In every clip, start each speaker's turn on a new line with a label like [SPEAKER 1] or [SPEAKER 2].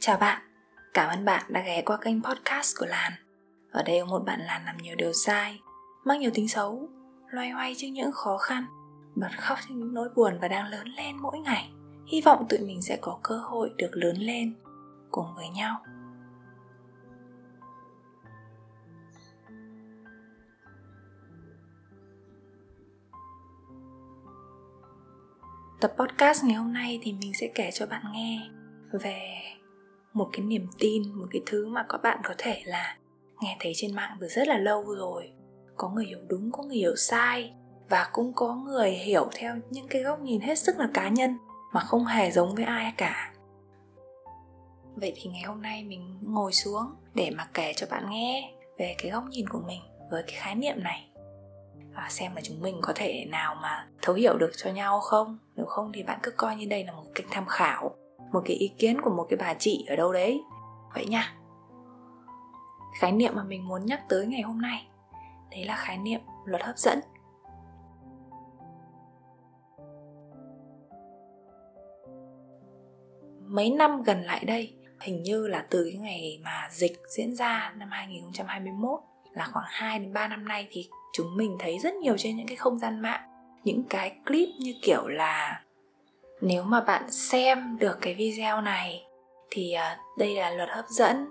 [SPEAKER 1] Chào bạn, cảm ơn bạn đã ghé qua kênh podcast của Lan. Ở đây có một bạn Lan làm nhiều điều sai Mắc nhiều tính xấu Loay hoay trước những khó khăn Bật khóc trước những nỗi buồn và đang lớn lên mỗi ngày. Hy vọng tụi mình sẽ có cơ hội được lớn lên Cùng với nhau. Tập podcast ngày hôm nay thì mình sẽ kể cho bạn nghe về một cái niềm tin, một cái thứ mà các bạn có thể là nghe thấy trên mạng từ rất là lâu rồi. Có người hiểu đúng, có người hiểu sai và cũng có người hiểu theo những cái góc nhìn hết sức là cá nhân mà không hề giống với ai cả. Vậy thì ngày hôm nay mình ngồi xuống để mà kể cho bạn nghe về cái góc nhìn của mình với cái khái niệm này và xem là chúng mình có thể nào mà thấu hiểu được cho nhau không nếu không thì bạn cứ coi như đây là một kênh tham khảo một cái ý kiến của một cái bà chị ở đâu đấy. Vậy nha. Khái niệm mà mình muốn nhắc tới ngày hôm nay, đấy là khái niệm luật hấp dẫn. Mấy năm gần lại đây, hình như là từ cái ngày mà dịch diễn ra năm 2021 là khoảng 2 đến 3 năm nay thì chúng mình thấy rất nhiều trên những cái không gian mạng. Những cái clip như kiểu là nếu mà bạn xem được cái video này thì à, đây là luật hấp dẫn.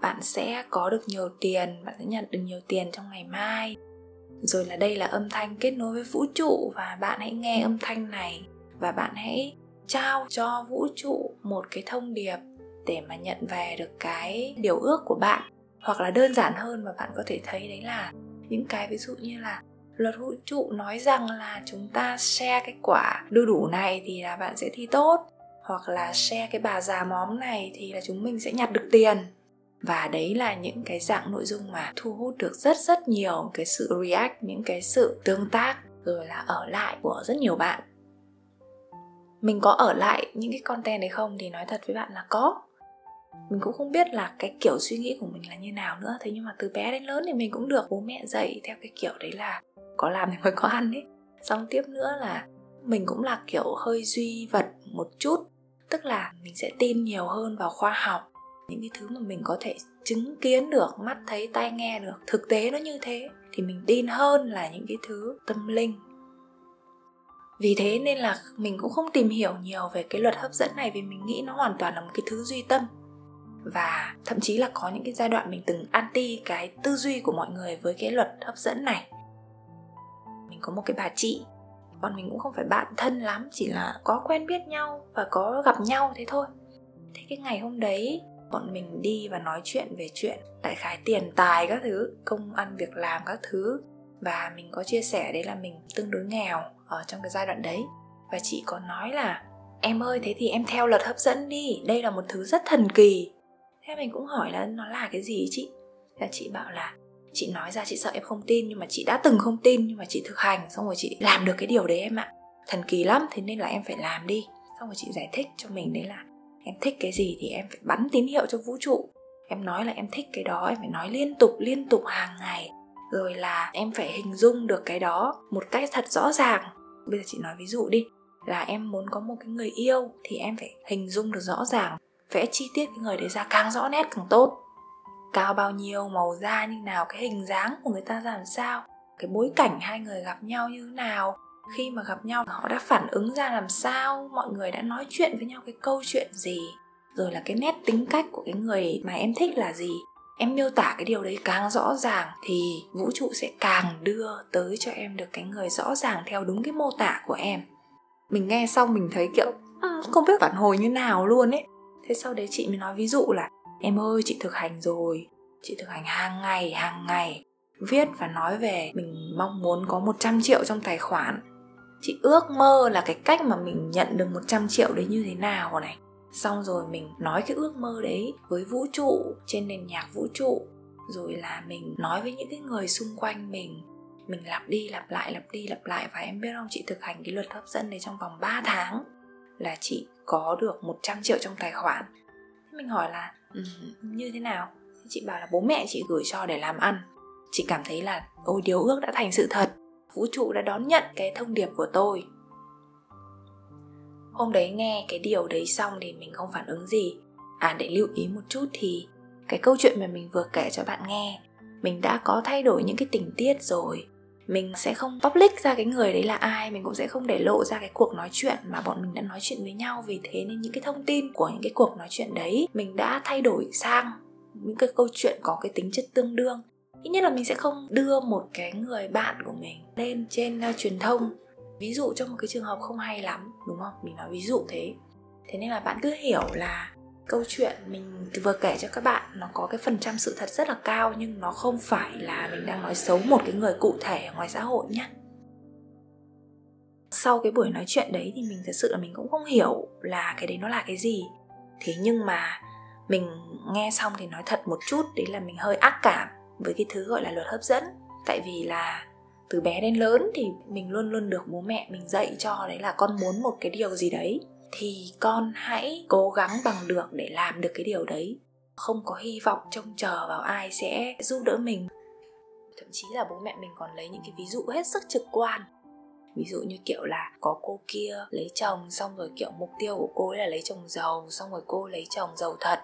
[SPEAKER 1] Bạn sẽ có được nhiều tiền, bạn sẽ nhận được nhiều tiền trong ngày mai. Rồi là đây là âm thanh kết nối với vũ trụ và bạn hãy nghe âm thanh này và bạn hãy trao cho vũ trụ một cái thông điệp để mà nhận về được cái điều ước của bạn. Hoặc là đơn giản hơn mà bạn có thể thấy đấy là những cái ví dụ như là luật vũ trụ nói rằng là chúng ta share cái quả đu đủ này thì là bạn sẽ thi tốt, hoặc là share cái bà già móm này thì là chúng mình sẽ nhặt được tiền. Và đấy là những cái dạng nội dung mà thu hút được rất rất nhiều cái sự react, những cái sự tương tác, rồi là ở lại của rất nhiều bạn. Mình có ở lại những cái content đấy không thì nói thật với bạn là có. Mình cũng không biết là cái kiểu suy nghĩ của mình là như nào nữa, thế nhưng mà từ bé đến lớn thì mình cũng được bố mẹ dạy theo cái kiểu đấy là có làm thì mới có ăn ấy. Xong tiếp nữa là mình cũng là kiểu hơi duy vật một chút, tức là mình sẽ tin nhiều hơn vào khoa học. Những cái thứ mà mình có thể chứng kiến được, mắt thấy, tai nghe được, thực tế nó như thế, thì mình tin hơn là những cái thứ tâm linh. Vì thế nên là mình cũng không tìm hiểu nhiều về cái luật hấp dẫn này vì mình nghĩ nó hoàn toàn là một cái thứ duy tâm. Và thậm chí là có những cái giai đoạn mình từng anti cái tư duy của mọi người với cái luật hấp dẫn này có một cái bà chị. Bọn mình cũng không phải bạn thân lắm, chỉ là có quen biết nhau và có gặp nhau thế thôi. Thế cái ngày hôm đấy, bọn mình đi và nói chuyện về chuyện đại khái tiền tài các thứ, công ăn việc làm các thứ. Và mình có chia sẻ đấy là mình tương đối nghèo ở trong cái giai đoạn đấy. Và chị có nói là, em ơi, thế thì em theo luật hấp dẫn đi, đây là một thứ rất thần kỳ. Thế mình cũng hỏi là nó là cái gì chị? Là chị bảo là chị nói ra chị sợ em không tin, nhưng mà chị đã từng không tin, nhưng mà chị thực hành, xong rồi chị làm được cái điều đấy em ạ. Thần kỳ lắm, thế nên là em phải làm đi. Xong rồi chị giải thích cho mình đấy là, em thích cái gì thì em phải bắn tín hiệu cho vũ trụ. Em nói là em thích cái đó, em phải nói liên tục liên tục hàng ngày. Rồi là em phải hình dung được cái đó một cách thật rõ ràng. Bây giờ chị nói ví dụ đi, là em muốn có một cái người yêu thì em phải hình dung được rõ ràng. Vẽ chi tiết cái người đấy ra càng rõ nét càng tốt cao bao nhiêu, màu da như nào, cái hình dáng của người ta ra làm sao, cái bối cảnh hai người gặp nhau như thế nào. Khi mà gặp nhau, họ đã phản ứng ra làm sao, mọi người đã nói chuyện với nhau cái câu chuyện gì, rồi là cái nét tính cách của cái người mà em thích là gì. Em miêu tả cái điều đấy càng rõ ràng thì vũ trụ sẽ càng đưa tới cho em được cái người rõ ràng theo đúng cái mô tả của em. Mình nghe xong mình thấy kiểu không biết phản hồi như nào luôn ấy. Thế sau đấy chị mới nói ví dụ là em ơi, chị thực hành rồi. Chị thực hành hàng ngày hàng ngày. Viết và nói về, mình mong muốn có 100 triệu trong tài khoản. Chị ước mơ là cái cách mà mình nhận được 100 triệu đấy như thế nào này. Xong rồi mình nói cái ước mơ đấy với vũ trụ, trên nền nhạc vũ trụ. Rồi là mình nói với những cái người xung quanh mình. Mình lặp đi lặp lại, lặp đi lặp lại và em biết không, chị thực hành cái luật hấp dẫn này trong vòng 3 tháng là chị có được 100 triệu trong tài khoản mình hỏi là um, như thế nào? Chị bảo là bố mẹ chị gửi cho để làm ăn. Chị cảm thấy là ôi điều ước đã thành sự thật. Vũ trụ đã đón nhận cái thông điệp của tôi. Hôm đấy nghe cái điều đấy xong thì mình không phản ứng gì. À để lưu ý một chút thì cái câu chuyện mà mình vừa kể cho bạn nghe mình đã có thay đổi những cái tình tiết rồi mình sẽ không public ra cái người đấy là ai mình cũng sẽ không để lộ ra cái cuộc nói chuyện mà bọn mình đã nói chuyện với nhau. Vì thế nên những cái thông tin của những cái cuộc nói chuyện đấy mình đã thay đổi sang những cái câu chuyện có cái tính chất tương đương. Ít nhất là mình sẽ không đưa một cái người bạn của mình lên trên uh, truyền thông. Ví dụ trong một cái trường hợp không hay lắm đúng không? Mình nói ví dụ thế. Thế nên là bạn cứ hiểu là câu chuyện mình vừa kể cho các bạn nó có cái phần trăm sự thật rất là cao, nhưng nó không phải là mình đang nói xấu một cái người cụ thể ở ngoài xã hội nhé. Sau cái buổi nói chuyện đấy thì mình thật sự là mình cũng không hiểu là cái đấy nó là cái gì. Thế nhưng mà mình nghe xong thì nói thật một chút, đấy là mình hơi ác cảm với cái thứ gọi là luật hấp dẫn. Tại vì là từ bé đến lớn thì mình luôn luôn được bố mẹ mình dạy cho đấy là con muốn một cái điều gì đấy thì con hãy cố gắng bằng được để làm được cái điều đấy. Không có hy vọng trông chờ vào ai sẽ giúp đỡ mình. Thậm chí là bố mẹ mình còn lấy những cái ví dụ hết sức trực quan. Ví dụ như kiểu là có cô kia lấy chồng, xong rồi kiểu mục tiêu của cô ấy là lấy chồng giàu, xong rồi cô lấy chồng giàu thật.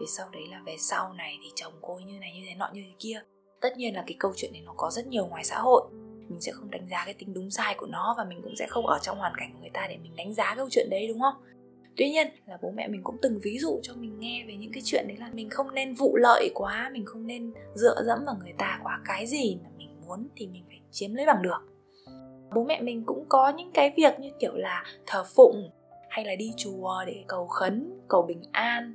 [SPEAKER 1] Thì sau đấy là về sau này thì chồng cô ấy như này, như thế nọ, như thế kia. Tất nhiên là cái câu chuyện này nó có rất nhiều ngoài xã hội mình sẽ không đánh giá cái tính đúng sai của nó và mình cũng sẽ không ở trong hoàn cảnh của người ta để mình đánh giá câu chuyện đấy, đúng không? Tuy nhiên là bố mẹ mình cũng từng ví dụ cho mình nghe về những cái chuyện đấy là mình không nên vụ lợi quá, mình không nên dựa dẫm vào người ta quá. Cái gì mà mình muốn thì mình phải chiếm lấy bằng được. Bố mẹ mình cũng có những cái việc như kiểu là thờ phụng hay là đi chùa để cầu khấn, cầu bình an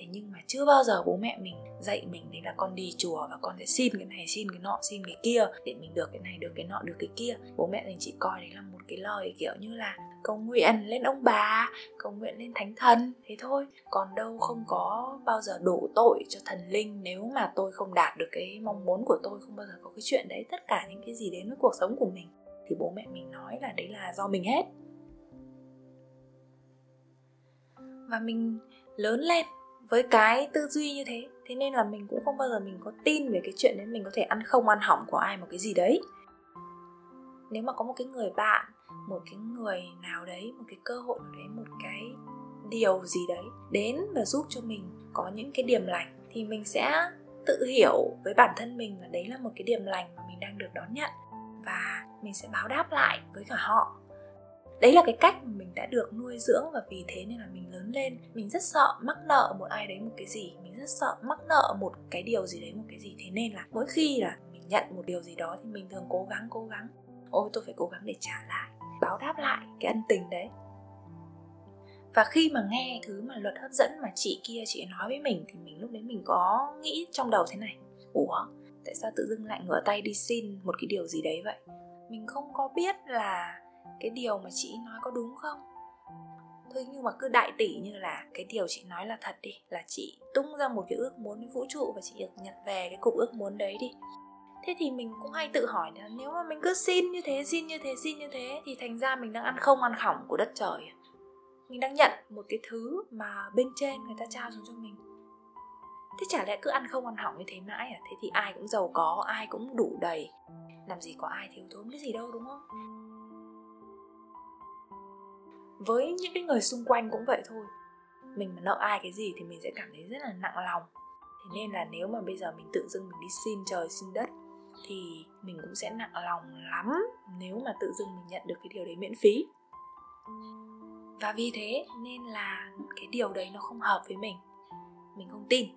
[SPEAKER 1] thế nhưng mà chưa bao giờ bố mẹ mình dạy mình đấy là con đi chùa và con sẽ xin cái này, xin cái nọ, xin cái kia, để mình được cái này, được cái nọ, được cái kia. Bố mẹ mình chỉ coi đấy là một cái lời kiểu như là cầu nguyện lên ông bà, cầu nguyện lên thánh thần, thế thôi. Còn đâu không có bao giờ đổ tội cho thần linh nếu mà tôi không đạt được cái mong muốn của tôi, không bao giờ có cái chuyện đấy. Tất cả những cái gì đến với cuộc sống của mình thì bố mẹ mình nói là đấy là do mình hết. Và mình lớn lên với cái tư duy như thế. Thế nên là mình cũng không bao giờ mình có tin về cái chuyện đấy, mình có thể ăn không ăn hỏng của ai một cái gì đấy. Nếu mà có một cái người bạn, một cái người nào đấy, một cái cơ hội nào đấy, một cái điều gì đấy đến và giúp cho mình có những cái điểm lành thì mình sẽ tự hiểu với bản thân mình là đấy là một cái điểm lành mà mình đang được đón nhận. Và mình sẽ báo đáp lại với cả họ đấy là cái cách mà mình đã được nuôi dưỡng và vì thế nên là mình lớn lên. Mình rất sợ mắc nợ một ai đấy một cái gì. Mình rất sợ mắc nợ một cái điều gì đấy một cái gì. Thế nên là mỗi khi là mình nhận một điều gì đó thì mình thường cố gắng cố gắng. Ôi, tôi phải cố gắng để trả lại, báo đáp lại cái ân tình đấy. Và khi mà nghe thứ mà luật hấp dẫn mà chị kia, chị nói với mình thì mình lúc đấy mình có nghĩ trong đầu thế này. Ủa, tại sao tự dưng lại ngửa tay đi xin một cái điều gì đấy vậy? Mình không có biết là cái điều mà chị nói có đúng không? Thôi nhưng mà cứ đại tỷ như là cái điều chị nói là thật đi, là chị tung ra một cái ước muốn với vũ trụ và chị được nhận về cái cục ước muốn đấy đi. Thế thì mình cũng hay tự hỏi là nếu mà mình cứ xin như thế, xin như thế, xin như thế thì thành ra mình đang ăn không ăn hỏng của đất trời à? mình đang nhận một cái thứ mà bên trên người ta trao xuống cho mình. Thế chả lẽ cứ ăn không ăn hỏng như thế mãi à? Thế thì ai cũng giàu có, ai cũng đủ đầy. Làm gì có ai thiếu thốn cái gì đâu, đúng không? Với những cái người xung quanh cũng vậy thôi. Mình mà nợ ai cái gì thì mình sẽ cảm thấy rất là nặng lòng. Thế nên là nếu mà bây giờ mình tự dưng mình đi xin trời, xin đất thì mình cũng sẽ nặng lòng lắm nếu mà tự dưng mình nhận được cái điều đấy miễn phí. Và vì thế nên là cái điều đấy nó không hợp với mình. Mình không tin.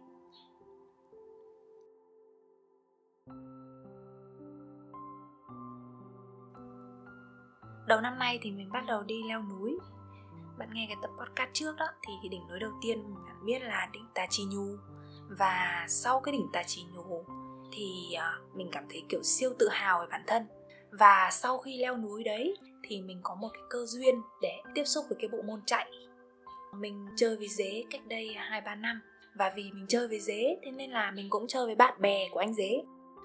[SPEAKER 1] Đầu năm nay thì mình bắt đầu đi leo núi. Bạn nghe cái tập podcast trước đó thì cái đỉnh núi đầu tiên bạn biết là đỉnh Tà Chi Nhu và sau cái đỉnh Tà Chi Nhu thì ờ, mình cảm thấy kiểu siêu tự hào về bản thân. Và sau khi leo núi đấy thì mình có một cái cơ duyên để tiếp xúc với cái bộ môn chạy. Mình chơi với dế cách đây hai, ba năm. Và vì mình chơi với dế, thế nên là mình cũng chơi với bạn bè của anh dế.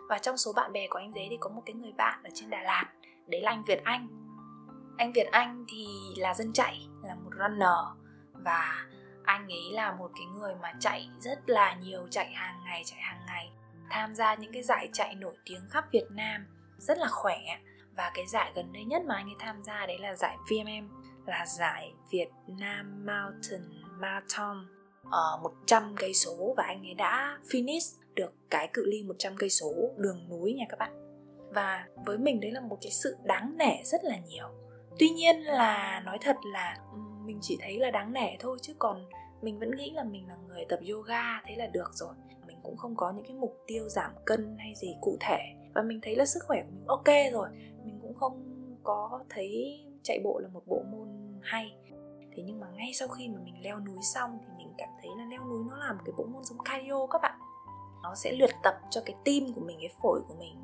[SPEAKER 1] Và trong số bạn bè của anh dế thì có một cái người bạn ở trên Đà Lạt, đấy là anh Việt Anh anh Việt Anh thì là dân chạy, là một runner và anh ấy là một cái người mà chạy rất là nhiều, chạy hàng ngày, chạy hàng ngày tham gia những cái giải chạy nổi tiếng khắp Việt Nam rất là khỏe và cái giải gần đây nhất mà anh ấy tham gia đấy là giải VMM là giải Việt Nam Mountain Marathon ờ, ở 100 cây số và anh ấy đã finish được cái cự ly 100 cây số đường núi nha các bạn. Và với mình đấy là một cái sự đáng nể rất là nhiều. Tuy nhiên là, nói thật là mình chỉ thấy là đáng nể thôi, chứ còn mình vẫn nghĩ là mình là người tập yoga, thế là được rồi. Mình cũng không có những cái mục tiêu giảm cân hay gì cụ thể. Và mình thấy là sức khỏe của mình ok rồi. Mình cũng không có thấy chạy bộ là một bộ môn hay. Thế nhưng mà ngay sau khi mà mình leo núi xong thì mình cảm thấy là leo núi nó là một cái bộ môn giống cardio các bạn. Nó sẽ luyện tập cho cái tim của mình, cái phổi của mình.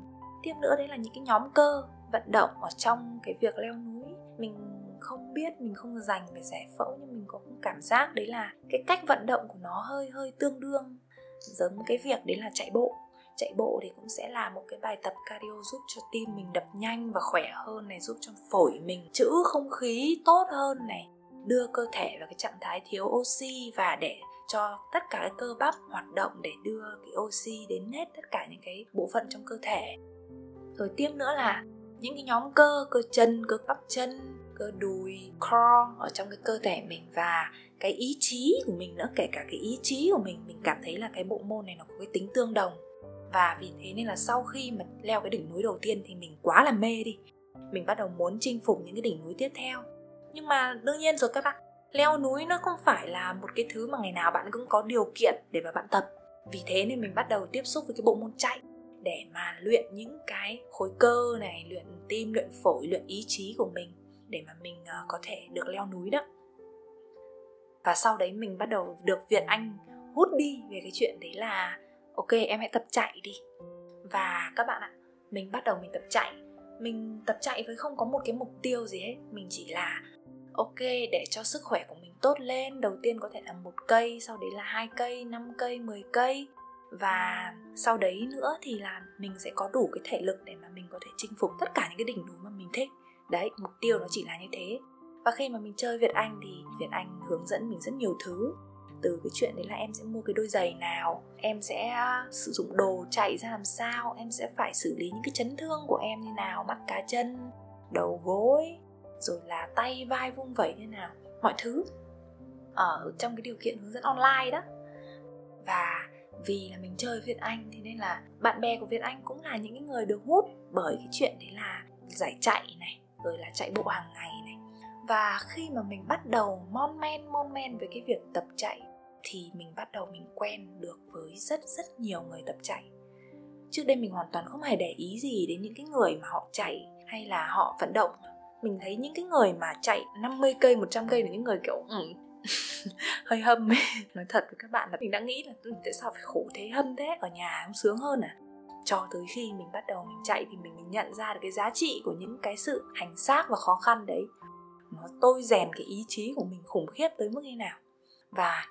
[SPEAKER 1] Tiếp nữa đấy là những cái nhóm cơ vận động ở trong cái việc leo núi mình không biết, mình không dành về giải phẫu, nhưng mình có cảm giác đấy là cái cách vận động của nó hơi hơi tương đương giống cái việc đấy là chạy bộ. Chạy bộ thì cũng sẽ là một cái bài tập cardio giúp cho tim mình đập nhanh và khỏe hơn này, giúp cho phổi mình trữ không khí tốt hơn này, đưa cơ thể vào cái trạng thái thiếu oxy và để cho tất cả cái cơ bắp hoạt động để đưa cái oxy đến hết tất cả những cái bộ phận trong cơ thể. Rồi tiếp nữa là những cái nhóm cơ cơ chân, cơ bắp chân, cơ đùi core ở trong cái cơ thể mình và cái ý chí của mình nữa, kể cả cái ý chí của mình mình cảm thấy là cái bộ môn này nó có cái tính tương đồng. Và vì thế nên là sau khi mà leo cái đỉnh núi đầu tiên thì mình quá là mê đi. Mình bắt đầu muốn chinh phục những cái đỉnh núi tiếp theo. Nhưng mà đương nhiên rồi các bạn, leo núi nó không phải là một cái thứ mà ngày nào bạn cũng có điều kiện để mà bạn tập. Vì thế nên mình bắt đầu tiếp xúc với cái bộ môn chạy để mà luyện những cái khối cơ này, luyện tim, luyện phổi, luyện ý chí của mình để mà mình ờ, có thể được leo núi đó. Và sau đấy mình bắt đầu được Việt Anh hút đi về cái chuyện đấy là, ok, em hãy tập chạy đi. Và các bạn ạ, mình bắt đầu mình tập chạy. Mình tập chạy với không có một cái mục tiêu gì hết. Mình chỉ là, ok, để cho sức khỏe của mình tốt lên. Đầu tiên có thể là một cây, sau đấy là hai cây, năm cây 10 cây và sau đấy nữa thì là mình sẽ có đủ cái thể lực để mà mình có thể chinh phục tất cả những cái đỉnh núi mà mình thích. Đấy, mục tiêu nó chỉ là như thế. Và khi mà mình chơi việt anh thì việt anh hướng dẫn mình rất nhiều thứ. Từ cái chuyện đấy là em sẽ mua cái đôi giày nào, em sẽ sử dụng đồ chạy ra làm sao, em sẽ phải xử lý những cái chấn thương của em như nào, mắt, cá chân, đầu gối, rồi là tay, vai, vung vẩy như nào, mọi thứ. Ở trong cái điều kiện hướng dẫn online đó. Và vì là mình chơi Việt Anh thế nên là bạn bè của Việt Anh cũng là những cái người được hút bởi cái chuyện đấy là giải chạy này rồi là chạy bộ hàng ngày này. Và khi mà mình bắt đầu mon men mon men với cái việc tập chạy thì mình bắt đầu mình quen được với rất rất nhiều người tập chạy. Trước đây mình hoàn toàn không hề để ý gì đến những cái người mà họ chạy hay là họ vận động. Mình thấy những cái người mà chạy 50 cây 100 cây là những người kiểu ừ, hơi hâm ấy. Nói thật với các bạn là mình đã nghĩ là ừ, tại sao phải khổ thế hâm thế ở nhà không sướng hơn à? Cho tới khi mình bắt đầu mình chạy thì mình, mình nhận ra được cái giá trị của những cái sự hành xác và khó khăn đấy. Nó tôi rèn cái ý chí của mình khủng khiếp tới mức như nào. Và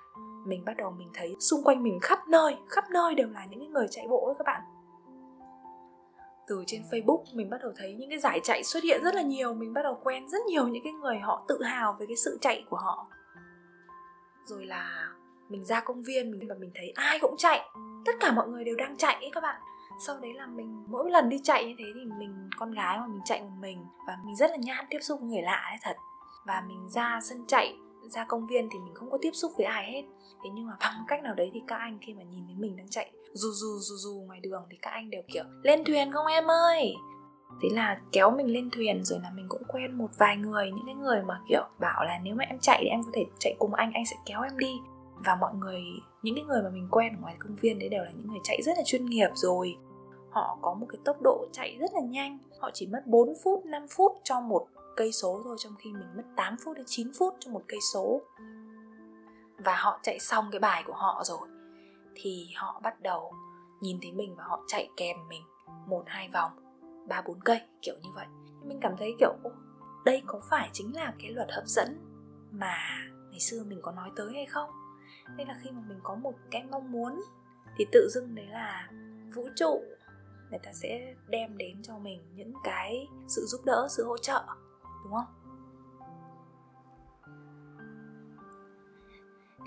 [SPEAKER 1] mình bắt đầu mình thấy xung quanh mình khắp nơi khắp nơi đều là những cái người chạy bộ ấy các bạn. Từ trên Facebook mình bắt đầu thấy những cái giải chạy xuất hiện rất là nhiều mình bắt đầu quen rất nhiều những cái người họ tự hào về cái sự chạy của họ rồi là mình ra công viên, mình và mình thấy ai cũng chạy. Tất cả mọi người đều đang chạy ấy các bạn. Sau đấy là mình, mỗi lần đi chạy như thế thì mình, con gái mà mình chạy một mình và mình rất là nhát tiếp xúc với người lạ ấy thật. Và mình ra sân chạy, ra công viên thì mình không có tiếp xúc với ai hết. Thế nhưng mà bằng cách nào đấy thì các anh khi mà nhìn thấy mình đang chạy dù dù dù dù ngoài đường thì các anh đều kiểu, lên thuyền không em ơi? Thế là kéo mình lên thuyền, rồi là mình cũng quen một vài người, những cái người mà, kiểu, bảo là nếu mà em chạy thì em có thể chạy cùng anh anh sẽ kéo em đi. Và mọi người, những cái người mà mình quen ở ngoài công viên đấy đều là những người chạy rất là chuyên nghiệp rồi. Họ có một cái tốc độ chạy rất là nhanh, họ chỉ mất 4 phút 5 phút cho một cây số thôi, trong khi mình mất 8 phút đến 9 phút cho một cây số. Và họ chạy xong cái bài của họ rồi, thì họ bắt đầu nhìn thấy mình và họ chạy kèm mình một hai vòng ba bốn cây, kiểu như vậy. Mình cảm thấy kiểu đây có phải chính là cái luật hấp dẫn mà ngày xưa mình có nói tới hay không? Nên là khi mà mình có một cái mong muốn thì tự dưng đấy là vũ trụ. Người ta sẽ đem đến cho mình những cái sự giúp đỡ, sự hỗ trợ, đúng không?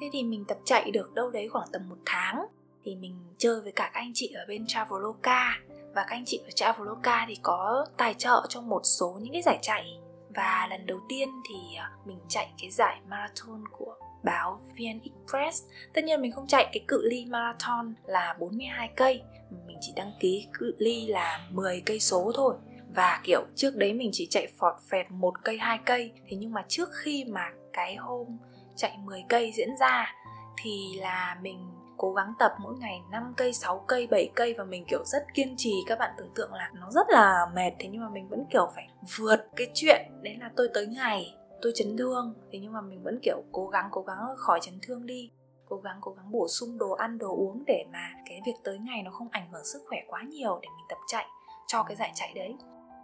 [SPEAKER 1] Thế thì mình tập chạy được đâu đấy khoảng tầm một tháng thì mình chơi với cả các anh chị ở bên Traveloka và các anh chị ở Traveloka thì có tài trợ cho một số những cái giải chạy. Và lần đầu tiên thì à, mình chạy cái giải marathon của báo VN Express. Tất nhiên mình không chạy cái cự ly marathon là 42 cây. Mình chỉ đăng ký cự ly là 10 cây số thôi. Và kiểu trước đấy mình chỉ chạy phọt phẹt một cây, hai cây. Thế nhưng mà trước khi mà cái hôm chạy 10 cây diễn ra thì là mình cố gắng tập mỗi ngày 5 cây, 6 cây, 7 cây và mình kiểu rất kiên trì. Các bạn tưởng tượng là nó rất là mệt thế nhưng mà mình vẫn kiểu phải vượt cái chuyện đấy là tôi tới ngày tôi chấn thương. Thế nhưng mà mình vẫn kiểu cố gắng cố gắng khỏi chấn thương đi. Cố gắng cố gắng bổ sung đồ ăn đồ uống để mà cái việc tới ngày nó không ảnh hưởng sức khỏe quá nhiều để mình tập chạy cho cái giải chạy đấy.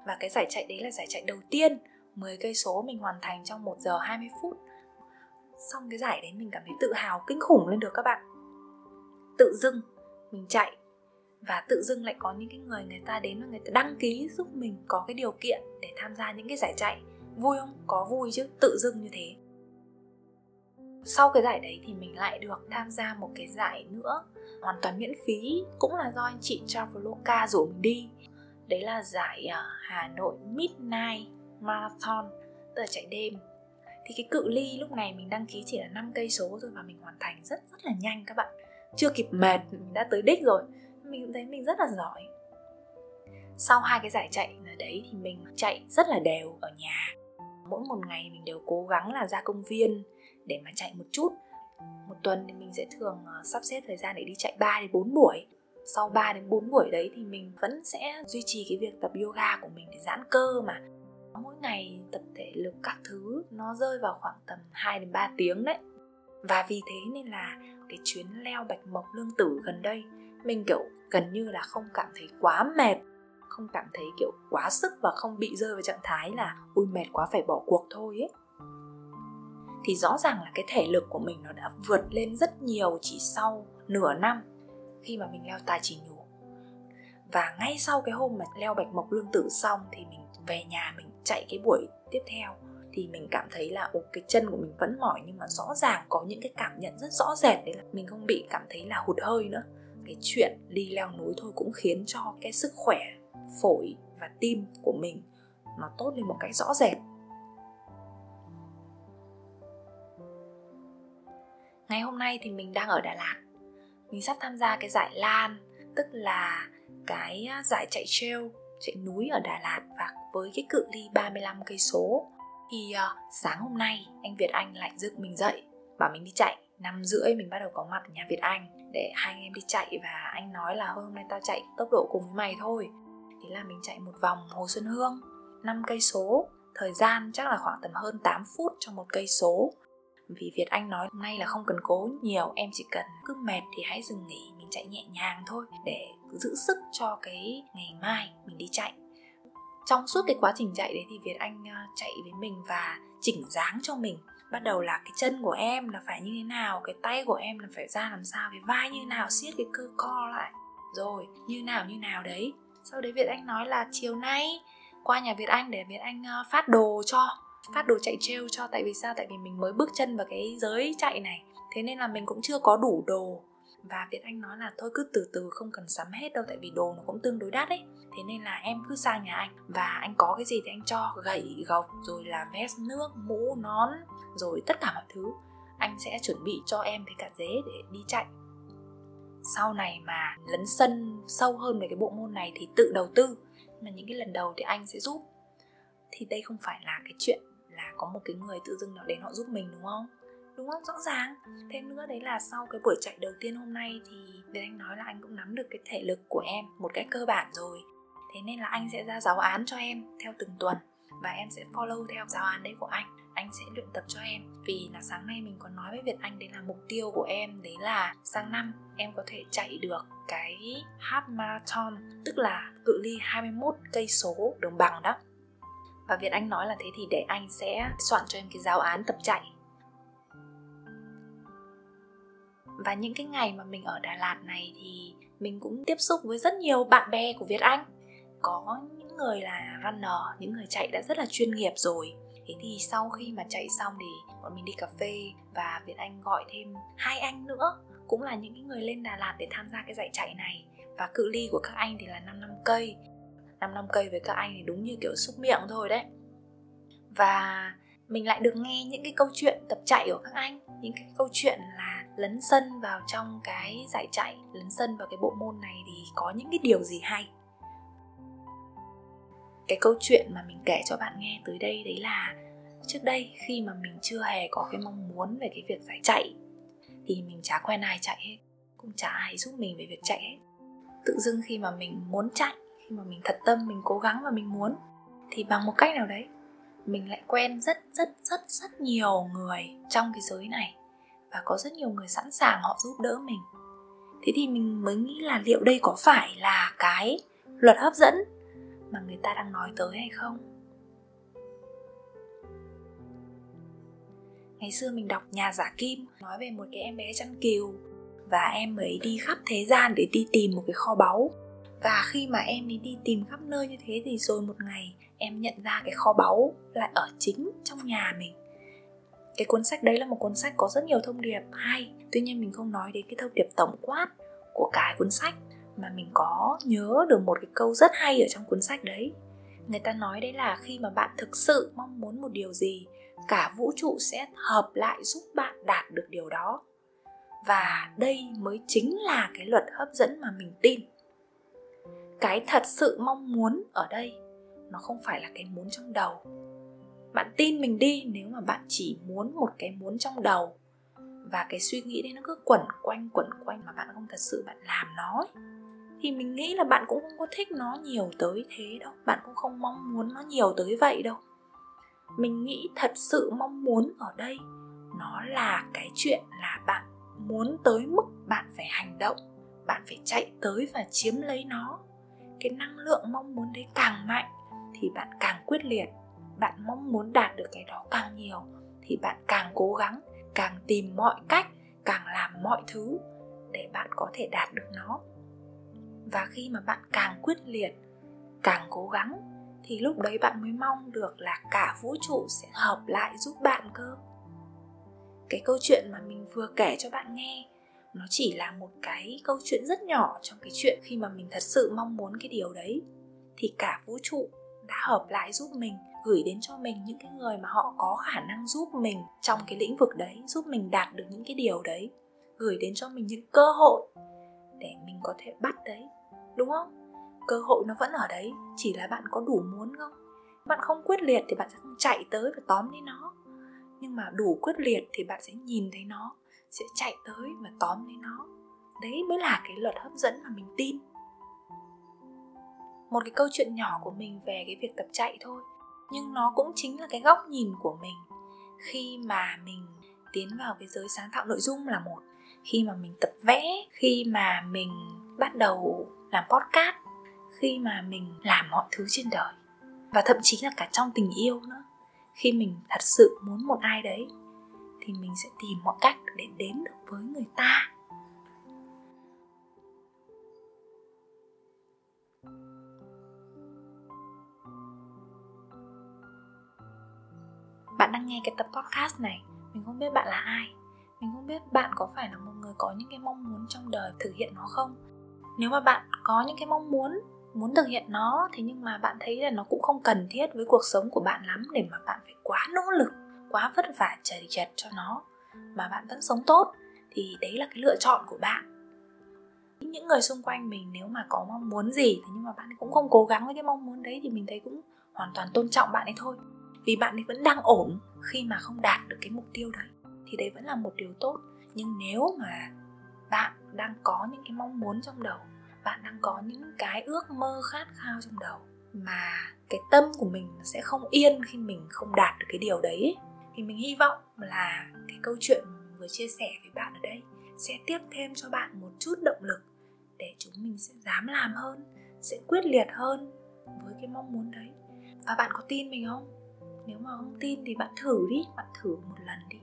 [SPEAKER 1] Và cái giải chạy đấy là giải chạy đầu tiên. 10 cây số mình hoàn thành trong 1 giờ 20 phút. Xong cái giải đấy mình cảm thấy tự hào kinh khủng lên được các bạn tự dưng mình chạy. Và tự dưng lại có những cái người người ta đến và người ta đăng ký giúp mình có cái điều kiện để tham gia những cái giải chạy. Vui không? Có vui chứ, tự dưng như thế. Sau cái giải đấy thì mình lại được tham gia một cái giải nữa, hoàn toàn miễn phí, cũng là do anh chị Traveloka rủ mình đi. Đấy là giải à, Hà Nội Midnight Marathon, tức là chạy đêm. Thì cái cự ly lúc này mình đăng ký chỉ là 5 cây số thôi và mình hoàn thành rất rất là nhanh các bạn chưa kịp mệt, mình đã tới đích rồi. Mình cũng thấy mình rất là giỏi. Sau hai cái giải chạy ở đấy thì mình chạy rất là đều ở nhà. Mỗi một ngày mình đều cố gắng là ra công viên để mà chạy một chút. Một tuần thì mình sẽ thường ờ, sắp xếp thời gian để đi chạy 3 đến 4 buổi. Sau 3 đến 4 buổi đấy thì mình vẫn sẽ duy trì cái việc tập yoga của mình để giãn cơ mà. Mỗi ngày tập thể lực các thứ nó rơi vào khoảng tầm 2 đến 3 tiếng đấy. Và vì thế nên là cái chuyến leo bạch mộc lương tử gần đây. Mình, kiểu, gần như là không cảm thấy quá mệt, không cảm thấy, kiểu, quá sức và không bị rơi vào trạng thái là ui mệt quá, phải bỏ cuộc thôi ấy. Thì rõ ràng là cái thể lực của mình nó đã vượt lên rất nhiều chỉ sau nửa năm khi mà mình leo tài chỉ nhủ và ngay sau cái hôm mà leo bạch mộc lương tử xong thì mình về nhà mình chạy cái buổi tiếp theo thì mình cảm thấy là, ồ, cái chân của mình vẫn mỏi nhưng mà rõ ràng có những cái cảm nhận rất rõ rệt đấy là mình không bị cảm thấy là hụt hơi nữa. Cái chuyện đi leo núi thôi cũng khiến cho cái sức khỏe phổi và tim của mình nó tốt lên một cách rõ rệt. Ngày hôm nay thì mình đang ở Đà Lạt. Mình sắp tham gia cái giải Lan, tức là cái giải chạy trail, chạy núi ở Đà Lạt và với cái cự ly 35 cây số thì uh, sáng hôm nay anh Việt Anh lại dựng mình dậy bảo mình đi chạy. Năm rưỡi mình bắt đầu có mặt ở nhà Việt Anh để hai anh em đi chạy và anh nói là hôm nay tao chạy tốc độ cùng với mày thôi. Thế là mình chạy một vòng Hồ Xuân Hương 5 cây số. Thời gian chắc là khoảng tầm hơn 8 phút trong một cây số. Vì Việt Anh nói hôm nay là không cần cố nhiều em chỉ cần cứ mệt thì hãy dừng nghỉ mình chạy nhẹ nhàng thôi để giữ sức cho cái ngày mai mình đi chạy trong suốt cái quá trình chạy đấy thì Việt Anh à, chạy với mình và chỉnh dáng cho mình. Bắt đầu là cái chân của em là phải như thế nào, cái tay của em là phải ra làm sao, cái vai như thế nào, siết cái cơ co lại. Rồi, như nào như nào đấy. Sau đấy Việt Anh nói là chiều nay qua nhà Việt Anh để Việt Anh à, phát đồ cho, phát đồ chạy treo cho. Tại vì sao? Tại vì mình mới bước chân vào cái giới chạy này. Thế nên là mình cũng chưa có đủ đồ và Việt Anh nói là thôi cứ từ từ, không cần sắm hết đâu, tại vì đồ nó cũng tương đối đắt ấy. Thế nên là em cứ sang nhà anh. Và anh có cái gì thì anh cho, gậy, gộc, rồi là vest nước, mũ, nón, rồi tất cả mọi thứ. Anh sẽ chuẩn bị cho em với cả dế để đi chạy. Sau này mà lấn sân sâu hơn về cái bộ môn này thì tự đầu tư. Mà những cái lần đầu thì anh sẽ giúp. Thì đây không phải là cái chuyện là có một cái người tự dưng nào đến họ giúp mình, đúng không? Đúng không? Rõ ràng. Thêm nữa đấy là sau cái buổi chạy đầu tiên hôm nay thì bên anh nói là anh cũng nắm được cái thể lực của em một cách cơ bản rồi. Thế nên là anh sẽ ra giáo án cho em theo từng tuần và em sẽ follow theo giáo án đấy của anh. Anh sẽ luyện tập cho em. Vì là sáng nay mình có nói với Việt Anh đấy là mục tiêu của em đấy là sang năm em có thể chạy được cái half marathon, tức là cự ly 21 cây số đường bằng đó. Và Việt Anh nói là thế thì để anh sẽ soạn cho em cái giáo án tập chạy. Và những cái ngày mà mình ở Đà Lạt này thì mình cũng tiếp xúc với rất nhiều bạn bè của Việt Anh. Có những người là runner, những người chạy đã rất là chuyên nghiệp rồi. Thế thì sau khi mà chạy xong thì bọn mình đi cà phê và Việt Anh gọi thêm hai anh nữa, cũng là những cái người lên Đà Lạt để tham gia cái giải chạy này. Và cự ly của các anh thì là 5 năm cây. 5 năm cây với các anh thì đúng như kiểu xúc miệng thôi đấy. Và mình lại được nghe những cái câu chuyện tập chạy của các anh, những cái câu chuyện là lấn sân vào trong cái giải chạy, lấn sân vào cái bộ môn này thì có những cái điều gì hay? Cái câu chuyện mà mình kể cho bạn nghe tới đây đấy là trước đây khi mà mình chưa hề có cái mong muốn về cái việc giải chạy thì mình chả quen ai chạy hết, cũng chả ai giúp mình về việc chạy hết. Tự dưng khi mà mình muốn chạy, khi mà mình thật tâm, mình cố gắng và mình muốn thì bằng một cách nào đấy mình lại quen rất rất rất rất nhiều người trong cái giới này và có rất nhiều người sẵn sàng họ giúp đỡ mình. Thế thì mình mới nghĩ là liệu đây có phải là cái luật hấp dẫn mà người ta đang nói tới hay không? Ngày xưa mình đọc nhà giả kim nói về một cái em bé chăn cừu và em ấy đi khắp thế gian để đi tìm một cái kho báu. Và khi mà em ấy đi tìm khắp nơi như thế thì rồi một ngày em nhận ra cái kho báu lại ở chính trong nhà mình. Cái cuốn sách đấy là một cuốn sách có rất nhiều thông điệp hay. Tuy nhiên mình không nói đến cái thông điệp tổng quát của cái cuốn sách mà mình có nhớ được một cái câu rất hay ở trong cuốn sách đấy. Người ta nói đấy là khi mà bạn thực sự mong muốn một điều gì, cả vũ trụ sẽ hợp lại giúp bạn đạt được điều đó. Và đây mới chính là cái luật hấp dẫn mà mình tin. Cái thật sự mong muốn ở đây nó không phải là cái muốn trong đầu. Bạn tin mình đi nếu mà bạn chỉ muốn một cái muốn trong đầu. Và cái suy nghĩ đấy nó cứ quẩn quanh quẩn quanh mà bạn không thật sự bạn làm nó ấy, thì mình nghĩ là bạn cũng không có thích nó nhiều tới thế đâu. Bạn cũng không mong muốn nó nhiều tới vậy đâu. Mình nghĩ thật sự mong muốn ở đây nó là cái chuyện là bạn muốn tới mức bạn phải hành động bạn phải chạy tới và chiếm lấy nó. Cái năng lượng mong muốn đấy càng mạnh thì bạn càng quyết liệt, bạn mong muốn đạt được cái đó càng nhiều, thì bạn càng cố gắng, càng tìm mọi cách, càng làm mọi thứ để bạn có thể đạt được nó. Và khi mà bạn càng quyết liệt, càng cố gắng, thì lúc đấy bạn mới mong được là cả vũ trụ sẽ hợp lại giúp bạn cơ. Cái câu chuyện mà mình vừa kể cho bạn nghe, nó chỉ là một cái câu chuyện rất nhỏ trong cái chuyện khi mà mình thật sự mong muốn cái điều đấy. Thì cả vũ trụ đã hợp lại giúp mình, gửi đến cho mình những cái người mà họ có khả năng giúp mình trong cái lĩnh vực đấy, giúp mình đạt được những cái điều đấy, gửi đến cho mình những cơ hội để mình có thể bắt đấy, đúng không? Cơ hội nó vẫn ở đấy, chỉ là bạn có đủ muốn không? Bạn không quyết liệt thì bạn sẽ không chạy tới và tóm lấy nó. Nhưng mà đủ quyết liệt thì bạn sẽ nhìn thấy nó, sẽ chạy tới và tóm lấy nó. Đấy mới là cái luật hấp dẫn mà mình tin một cái câu chuyện nhỏ của mình về cái việc tập chạy thôi. Nhưng nó cũng chính là cái góc nhìn của mình. Khi mà mình tiến vào cái giới sáng tạo nội dung là một, khi mà mình tập vẽ, khi mà mình bắt đầu làm podcast, khi mà mình làm mọi thứ trên đời, và thậm chí là cả trong tình yêu nữa. Khi mình thật sự muốn một ai đấy, thì mình sẽ tìm mọi cách để đến được với người ta. Bạn đang nghe cái tập podcast này, mình không biết bạn là ai. Mình không biết bạn có phải là một người có những cái mong muốn trong đời thực hiện nó không. Nếu mà bạn có những cái mong muốn muốn thực hiện nó, thế nhưng mà bạn thấy là nó cũng không cần thiết với cuộc sống của bạn lắm để mà bạn phải quá nỗ lực, quá vất vả chảy chật cho nó, mà bạn vẫn sống tốt, thì đấy là cái lựa chọn của bạn. Những người xung quanh mình nếu mà có mong muốn gì, thế nhưng mà bạn cũng không cố gắng với cái mong muốn đấy thì mình thấy cũng hoàn toàn tôn trọng bạn ấy thôi vì bạn ấy vẫn đang ổn khi mà không đạt được cái mục tiêu đấy, thì đấy vẫn là một điều tốt. Nhưng nếu mà bạn đang có những cái mong muốn trong đầu, bạn đang có những cái ước mơ khát khao trong đầu, mà cái tâm của mình sẽ không yên khi mình không đạt được cái điều đấy thì mình hy vọng là cái câu chuyện mà mình vừa chia sẻ với bạn ở đây sẽ tiếp thêm cho bạn một chút động lực để chúng mình sẽ dám làm hơn, sẽ quyết liệt hơn với cái mong muốn đấy. Và bạn có tin mình không? Nếu mà không tin thì bạn thử đi, bạn thử một lần đi.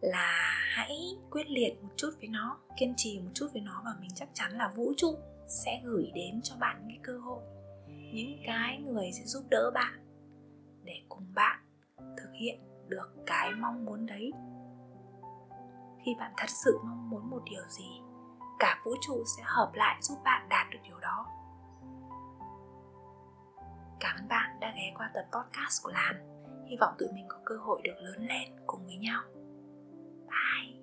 [SPEAKER 1] Là hãy quyết liệt một chút với nó, kiên trì một chút với nó và mình chắc chắn là vũ trụ sẽ gửi đến cho bạn những cơ hội. Những cái người sẽ giúp đỡ bạn để cùng bạn thực hiện được cái mong muốn đấy. Khi bạn thật sự mong muốn một điều gì, cả vũ trụ sẽ hợp lại giúp bạn đạt được điều đó cảm ơn bạn đã ghé qua tập podcast của lan. Hy vọng tụi mình có cơ hội được lớn lên cùng với nhau. Bye.